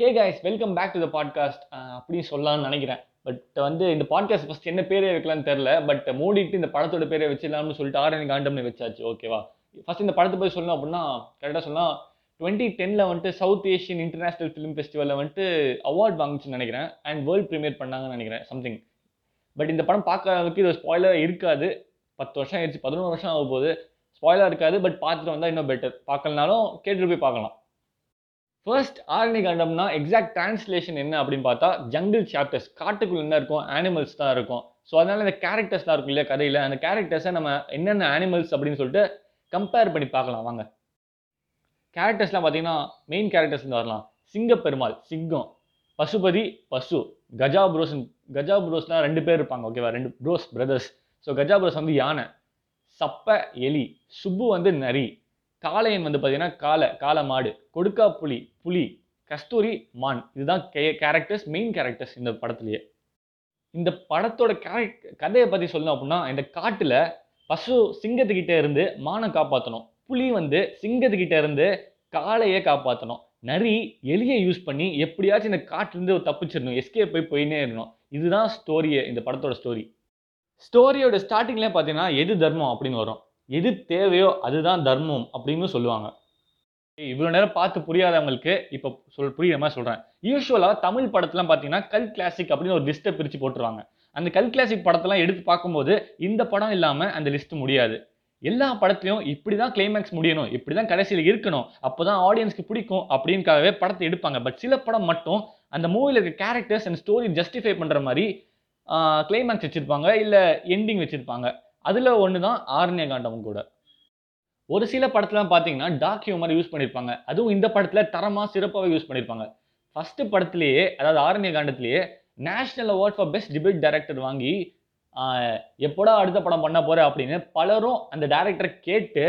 Hey guys welcome back to the podcast அப்படின்னு சொல்லலாம்னு நினைக்கிறேன். பட் வந்து இந்த பாட்காஸ்ட் ஃபஸ்ட் என்ன பேரே வைக்கலாம்னு தெரில பட் மூடிட்டு இந்த படத்தோட பேரை வச்சிடலாம்னு சொல்லிட்டு ஆரணி காண்டம்னு வச்சாச்சு. ஓகேவா ஃபர்ஸ்ட் இந்த படத்தை போய் சொல்லணும் அப்படின்னா கரெக்டாக சொன்னால் டுவெண்ட்டி டெனில் வந்துட்டு சவுத் ஏஷியன் இன்டர்நேஷ்னல் ஃபிலிம் ஃபெஸ்டிவலில் வந்துட்டு அவார்ட் வாங்கிச்சுன்னு நினைக்கிறேன். அண்ட் வேர்ல்ட் ப்ரீமியர் பண்ணாங்கன்னு நினைக்கிறேன் சம்திங் பட் இந்த படம் பார்க்குற அளவுக்கு இது ஸ்பாய்லர் இருக்காது. பத்து வருஷம் ஆயிடுச்சு பதினோரு வருஷம் ஆக போகுது. ஸ்பாய்லர் இருக்காது பட் பார்த்துட்டு வந்தால் இன்னும் பெட்டர் பார்க்கலனாலும் கேட்டுட்டு போய் பார்க்கலாம். ஃபர்ஸ்ட் ஆரணி காண்டம்னா எக்ஸாக்ட் டிரான்ஸ்லேஷன் என்ன அப்படின்னு பார்த்தா ஜங்கிள் சாப்டர்ஸ் காட்டுக்குள்ள என்ன இருக்கும்? அனிமல்ஸ் தான் இருக்கும். ஸோ அதனால இந்த கேரக்டர்ஸ்லாம் இருக்கும் இல்லையா கதையில்? அந்த கேரக்டர்ஸை நம்ம என்னென்ன அனிமல்ஸ் அப்படின்னு சொல்லிட்டு கம்பேர் பண்ணி பார்க்கலாம். வாங்க. கேரக்டர்ஸ்லாம் பார்த்தீங்கன்னா மெயின் கேரக்டர்ஸ் வரலாம். சிங்கப்பெருமாள் சிங்கம் பசுபதி பசு கஜா ப்ரோஸ் கஜா புரோஸ்லாம் ரெண்டு பேர் இருப்பாங்க ஓகேவா ரெண்டு bros brothers so Gaja bros வந்து யானை சப்ப எலி சுப்பு வந்து நரி. காளையன் வந்து பார்த்தீங்கன்னா காளை காளை மாடு கொடுக்கா புலி புலி கஸ்தூரி மான். இதுதான் கே கேரக்டர்ஸ் மெயின் கேரக்டர்ஸ் இந்த படத்துலேயே. இந்த படத்தோட கேரக்ட் கதையை பற்றி சொல்லணும் அப்படின்னா இந்த காட்டில் பசு சிங்கத்துக்கிட்ட இருந்து மானை காப்பாற்றணும் புலி வந்து சிங்கத்துக்கிட்ட இருந்து காளையை காப்பாற்றணும் நரி எலியை யூஸ் பண்ணி எப்படியாச்சும் இந்த காட்டிலேருந்து தப்பிச்சிடணும். எஸ்கே போய் போயினே இருக்கணும். இதுதான் ஸ்டோரியை இந்த படத்தோட ஸ்டோரி ஸ்டோரியோட ஸ்டார்டிங்லேயே பார்த்தீங்கன்னா எது தர்மம் அப்படின்னு வரும். எது தேவையோ அதுதான் தர்மம் அப்படின்னு சொல்லுவாங்க. இவ்வளோ நேரம் பார்த்து புரியாதவங்களுக்கு இப்போ சொல் புரியுற மாதிரி சொல்கிறேன் யூஸ்வலாக தமிழ் படத்துலாம் பார்த்தீங்கன்னா கல் கிளாசிக் அப்படின்னு ஒரு லிஸ்ட்டை பிரித்து போட்டுருவாங்க. அந்த கல் கிளாசிக் படத்தெல்லாம் எடுத்து பார்க்கும்போது இந்த படம் இல்லாமல் அந்த லிஸ்ட் முடியாது. எல்லா படத்துலையும் இப்படி தான் கிளைமேக்ஸ் முடியணும் இப்படி தான் கடைசியில் இருக்கணும் அப்போ தான் ஆடியன்ஸ்க்கு பிடிக்கும் அப்படின்காகவே படத்தை எடுப்பாங்க. பட் சில படம் மட்டும் அந்த மூவியில் இருக்க கேரக்டர்ஸ் அண்ட் ஸ்டோரி ஜஸ்டிஃபை பண்ணுற மாதிரி கிளைமேக்ஸ் வச்சுருப்பாங்க இல்லை எண்டிங் வச்சுருப்பாங்க. அதில் ஒன்று தான் ஆரண்ய காண்டமும் கூட. ஒரு சில படத்துலாம் பார்த்தீங்கன்னா டாக் ஹியூமர் யூஸ் பண்ணியிருப்பாங்க அதுவும் இந்த படத்தில் தரமாக சிறப்பாக யூஸ் பண்ணியிருப்பாங்க ஃபஸ்ட்டு படத்துலேயே அதாவது Aaranya காண்டத்திலேயே national award for best debut director வாங்கி எப்போடா அடுத்த படம் பண்ண போகிற அப்படின்னு பலரும் அந்த டேரக்டரை கேட்டு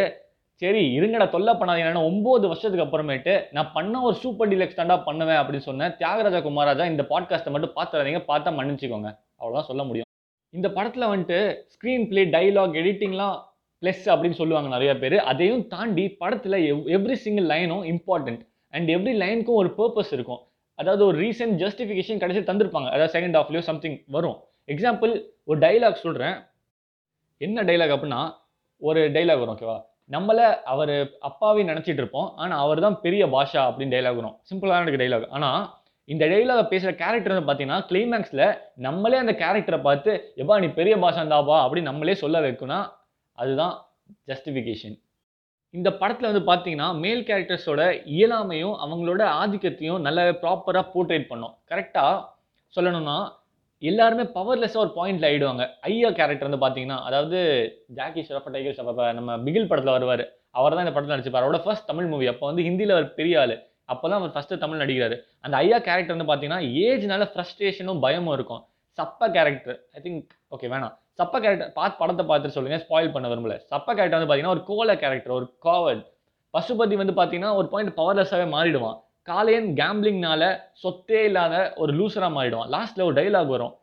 சரி இருங்கடா தொல்லை பண்ணாதீங்கன்னா ஒம்பது வருஷத்துக்கு அப்புறமேட்டு நான் பண்ண ஒரு சூப்பர் டீலக்ஸ் தாண்டா பண்ணுவேன் அப்படின்னு சொன்னேன் தியாகராஜா குமாராஜா இந்த பாட்காஸ்ட்டை மட்டும் பார்த்துறாதீங்க பார்த்தா மன்னிச்சிக்கோங்க. அவ்வளோதான் சொல்ல முடியும். இந்த படத்தில் வந்துட்டு ஸ்க்ரீன் பிளே டைலாக் எடிட்டிங்லாம் ப்ளஸ் அப்படின்னு சொல்லுவாங்க நிறைய பேர். அதையும் தாண்டி படத்தில் எவ் எவ்ரி சிங்கிள் லைனும் இம்பார்ட்டண்ட் அண்ட் எவ்ரி லைனுக்கும் ஒரு பர்பஸ் இருக்கும். அதாவது ஒரு ரீசன்ட் ஜஸ்டிஃபிகேஷன் கடைசி தந்திருப்பாங்க. அதாவது செகண்ட் ஹாஃப்லேயோ சம்திங் வரும். எக்ஸாம்பிள் ஒரு டைலாக் சொல்கிறேன் என்ன டைலாக் அப்படின்னா ஒரு டைலாக் வரும் ஓகேவா நம்மளை அவர் அப்பாவே நினச்சிட்டு இருப்போம். ஆனால் அவர் தான் பெரிய பாஷா அப்படின்னு டைலாக் வரும். சிம்பிளான எனக்கு டைலாக் ஆனால் இந்த டைலாக பேசுகிற கேரக்டர் வந்து பார்த்தீங்கன்னா கிளைமேக்ஸில் நம்மளே அந்த கேரக்டரை பார்த்து எப்பா நீ பெரிய பாஷா இருந்தாப்பா அப்படின்னு நம்மளே சொல்ல வைக்கணும்னா அதுதான் ஜஸ்டிஃபிகேஷன் இந்த படத்தில் வந்து பார்த்தீங்கன்னா மேல் கேரக்டர்ஸோட இயலாமையும் அவங்களோட ஆதிக்கத்தையும் நல்லாவே ப்ராப்பராக போர்ட்ரேட் பண்ணோம். கரெக்டாக சொல்லணும்னா எல்லாருமே பவர்லெஸ்ஸாக ஒரு பாயிண்டில் ஆகிடுவாங்க ஐயா கேரக்டர் வந்து பார்த்தீங்கன்னா அதாவது ஜாக்கி ஷரஃபா டைகர் ஷரஃபா நம்ம பிகில் படத்தில் வருவார். அவர் தான் இந்த படத்தில் நடிச்சிருப்பார் அவரோட ஃபர்ஸ்ட் தமிழ் மூவி அப்போ வந்து ஹிந்தியில் அவர் பெரிய ஆள். அப்போ தான் அவர் ஃபஸ்ட்டு தமிழ் நடிக்கிறாரு. அந்த ஐயா கேரக்டர் வந்து பார்த்தீங்கன்னா ஏஜ்னால ஃப்ரஸ்ட்ரேஷனும் பயமும் இருக்கும். சப்ப கேரக்டர் ஐ திங்க் ஓகே வேணாம். சப்ப கேரக்டர் பார்த்து படத்தை பார்த்துட்டு சொல்லுங்க ஸ்பாயில் பண்ண விரும்பல. சப்ப கேரக்டர் வந்து பார்த்தீங்கன்னா ஒரு கோல கேரக்டர் ஒரு காவர்ட் பசுபதி வந்து பார்த்தீங்கன்னா ஒரு பாயிண்ட் பவர்லெஸ்ஸாகவே மாறிடுவான். காலையன் கேம்பிளிங்னால சொத்தே இல்லாத ஒரு லூசராக மாறிடுவான். லாஸ்ட்டில் ஒரு டைலாக் வரும்.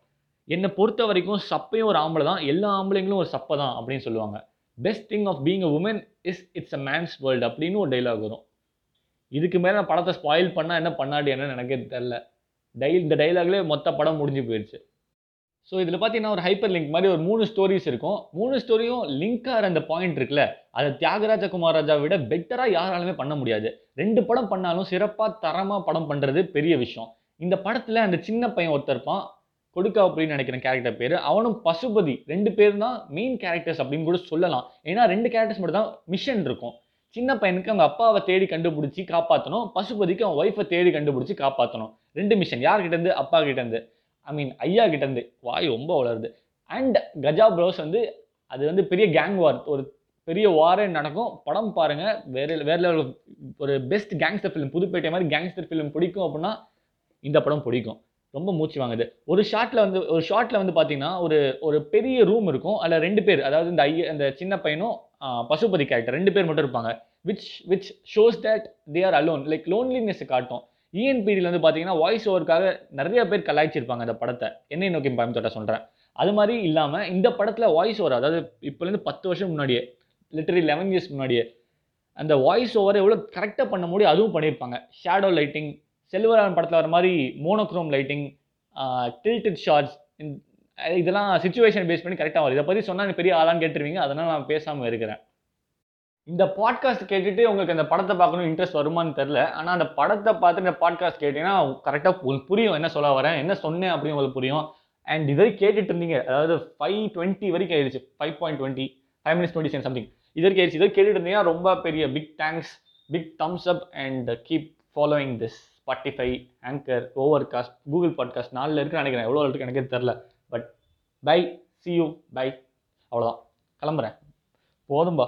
என்னை பொறுத்த வரைக்கும் சப்பையும் ஒரு ஆம்பளை தான். எல்லா ஆம்பளைங்களும் ஒரு சப்பை தான் அப்படின்னு சொல்லுவாங்க. Best thing of being a woman is it's a man's world அப்படின்னு ஒரு டைலாக் வரும். இதுக்கு மேலே நான் படத்தை ஸ்பாயில் பண்ணால் என்ன பண்ணாடி என்ன எனக்கே தெரில டை இந்த டைலாக்லேயே மொத்த படம் முடிஞ்சு போயிடுச்சு ஸோ இதில் பார்த்தீங்கன்னா ஒரு ஹைப்பர் லிங்க் மாதிரி ஒரு மூணு ஸ்டோரிஸ் இருக்கும். மூணு ஸ்டோரியும் லிங்க் அந்த பாயிண்ட் இருக்குல்ல அதை தியாகராஜ குமாராஜா விட பெட்டராக யாராலுமே பண்ண முடியாது. ரெண்டு படம் பண்ணாலும் சிறப்பாக தரமாக படம் பண்ணுறது பெரிய விஷயம். இந்த படத்தில் அந்த சின்ன பையன் ஒருத்தர் இருப்பான் கொடுக்கா அப்படின்னு நினைக்கிறேன் கேரக்டர் பேர். அவனும் பசுபதி ரெண்டு பேர் தான் மெயின் கேரக்டர்ஸ் அப்படின்னு கூட சொல்லலாம். ஏன்னா ரெண்டு கேரக்டர்ஸ் மட்டும் தான் மிஷன் இருக்கும். சின்ன பையனுக்கு அவங்க அப்பாவை தேடி கண்டுபிடிச்சி காப்பாற்றணும் பசுபதிக்கு அவன் ஒய்ஃபை தேடி கண்டுபிடிச்சி காப்பாற்றணும் ரெண்டு மிஷன் யார்கிட்டேருந்து அப்பா கிட்டேருந்து ஐ மீன் ஐயா கிட்டேருந்து வாய் ரொம்ப வளருது. அண்ட் கஜா ப்ரோஸ் வந்து அது வந்து பெரிய கேங் வார் ஒரு பெரிய வாரே நடக்கும். படம் பாருங்கள் வேற வேற லெவல் ஒரு பெஸ்ட் கேங்ஸ்டர் ஃபிலிம் புதுப்பேட்டை மாதிரி கேங்ஸ்டர் ஃபிலிம் பிடிக்கும் அப்படின்னா இந்த படம் பிடிக்கும். ரொம்ப மூச்சு வாங்குது. ஒரு ஷார்ட்டில் வந்து ஒரு ஷார்ட்டில் வந்து பார்த்தீங்கன்னா ஒரு ஒரு பெரிய ரூம் இருக்கும். அதில் ரெண்டு பேர் அதாவது இந்த ஐய அந்த சின்ன பையனும் பசுபதி கேரக்டர் ரெண்டு பேர் மட்டும் இருப்பாங்க. Which which shows that they are alone like loneliness காட்டும். இஎன்பிடியில் வந்து பார்த்தீங்கன்னா வாய்ஸ் ஓவருக்காக நிறைய பேர் கலாய்ச்சிருப்பாங்க அந்த படத்தை. என்னை நோக்கி பயம் தொட்ட சொல்கிறேன் அது மாதிரி இல்லாமல் இந்த படத்தில் வாய்ஸ் ஓவர் அதாவது இப்போலேருந்து பத்து வருஷம் முன்னாடியே லிட்டரி லெவன் இயர்ஸ் முன்னாடியே அந்த வாய்ஸ் ஓவரை எவ்வளோ கரெக்டாக பண்ண முடியும் அதுவும் பண்ணியிருப்பாங்க ஷேடோ லைட்டிங் செல்வராகவன் படத்தில் வர மாதிரி மோனோக்ரோம் லைட்டிங் டில்டட் ஷார்ட்ஸ் இதெல்லாம் சுச்சுவேஷன் பேஸ் பண்ணி கரெக்டாக வரும். இதை பற்றி சொன்னால் பெரிய ஆளான்னு கேட்டுருவீங்க. அதனால் நான் பேசாமல் இருக்கிறேன். இந்த பாட்காஸ்ட் கேட்டுட்டு உங்களுக்கு அந்த படத்தை பார்க்கணும் இன்ட்ரெஸ்ட் வருமான்னு தெரில ஆனால் அந்த படத்தை பார்த்து இந்த பாட்காஸ்ட் கேட்டிங்கன்னா கரெக்டாக உங்களுக்கு புரியும். என்ன சொல்ல வரேன்? என்ன சொன்னேன் அப்படின்னு உங்களுக்கு புரியும். அண்ட் இது கேட்டுட்டு இருந்தீங்க. அதாவது ஃபைவ் டுவெண்ட்டி வரைக்கும் ஆயிடுச்சு. Five point twenty five minutes twenty Sen something இது ஆயிடுச்சு. இதை கேட்டுட்டு இருந்தீங்கன்னா ரொம்ப பெரிய big thanks big thumbs up and keep following this Spotify Anchor Overcast Google podcast நாலில் இருக்குன்னு நினைக்கிறேன். எவ்வளோ இருக்குது எனக்கே தெரில but bye see you bye அவ்வளோதான் கிளம்புறேன். போதும்பா.